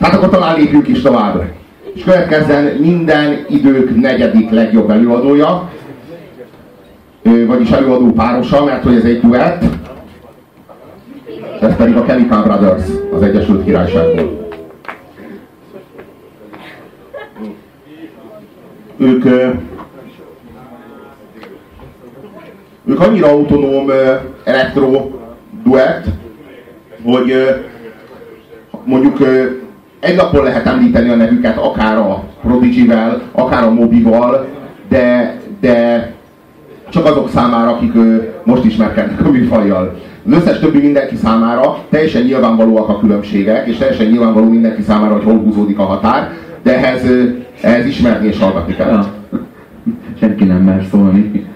Hát akkor talán lépjünk is tovább. És következzen minden idők negyedik legjobb előadója, vagyis előadó párosa, mert hogy ez egy duett, ez pedig a Chemical Brothers az Egyesült Királyságból. Ők, ők annyira autonóm elektro duett, hogy mondjuk egy napon lehet említeni a nevüket, akár a Prodigy-vel, akár a Mobival, de, de csak azok számára, akik most ismerkednek a műfajjal. Az összes többi mindenki számára teljesen nyilvánvalóak a különbségek, és teljesen nyilvánvaló mindenki számára, hogy hol húzódik a határ, de ehhez, ehhez ismerni és hallgatni kell. Ja. Senki nem mer szólni.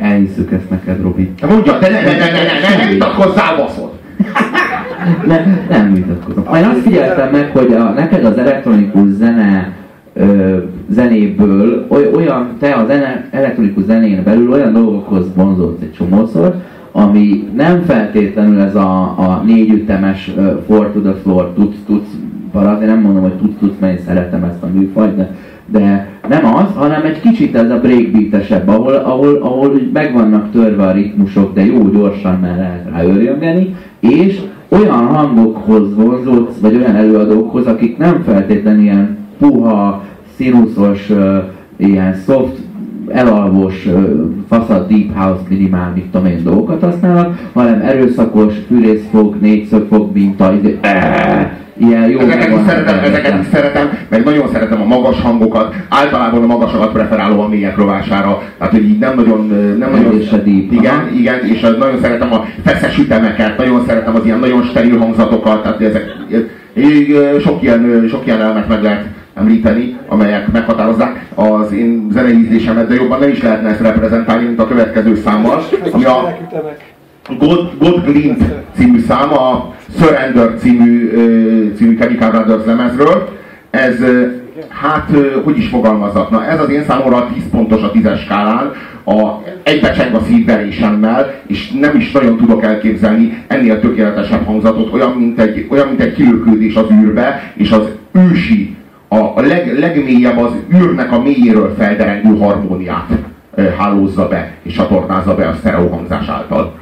Elhiszük ezt neked, Robi. Mondja, de ne, ne, ne, ne, ne, ne, ne vitatkozzál, baszod! ne, nem vitatkozom. Majd azt figyeltem meg, hogy a, neked az elektronikus zene ö, zenéből olyan, te az elektronikus zenén belül olyan dolgokhoz vonzódsz egy csomószor, ami nem feltétlenül ez a, a négy ütemes uh, four to the floor, tudsz, tudsz, azért nem mondom, hogy tudsz, tudsz, mert én szeretem ezt a műfajt, de, de nem az, hanem egy kicsit ez a breakbeatesebb, ahol, ahol, ahol úgy meg vannak törve a ritmusok, de jó gyorsan, mert lehet rá örjöngeni, és olyan hangokhoz vonzódsz, vagy olyan előadókhoz, akik nem feltétlenül ilyen puha, színuszos, ilyen soft, elalvos, faszad, deep house, minimál, mit tudom én dolgokat használnak, hanem erőszakos, fűrészfog, négyszögfog, minta, izé, ilyen jó ezeket is, szeretem, ezeket is szeretem, meg nagyon szeretem a magas hangokat, általában a magasakat preferálom a mélyek rovására, tehát hogy így nem nagyon, nem nagyon deep. igen, Aha. igen, és nagyon szeretem a feszes ütemeket, nagyon szeretem az ilyen nagyon steril hangzatokat, tehát ezek, sok ilyen, sok ilyen elmet meg lehet említeni, amelyek meghatározzák az én zenei ízlésemet, de jobban nem is lehetne ezt reprezentálni, mint a következő számmal, ami a God, God Glint című szám, a Surrender című, című Chemical Brothers lemezről. Ez, hát, hogy is fogalmazzak, na ez az én számomra 10 pontos a 10-es skálán, a, egybecseng a szívverésemmel, és nem is nagyon tudok elképzelni ennél tökéletesebb hangzatot, olyan, mint egy, olyan, mint egy kilökődés az űrbe, és az ősi a, a leg, legmélyebb az űrnek a mélyéről felderengő harmóniát hálózza be, és csatornázza be a sztereó hangzás által.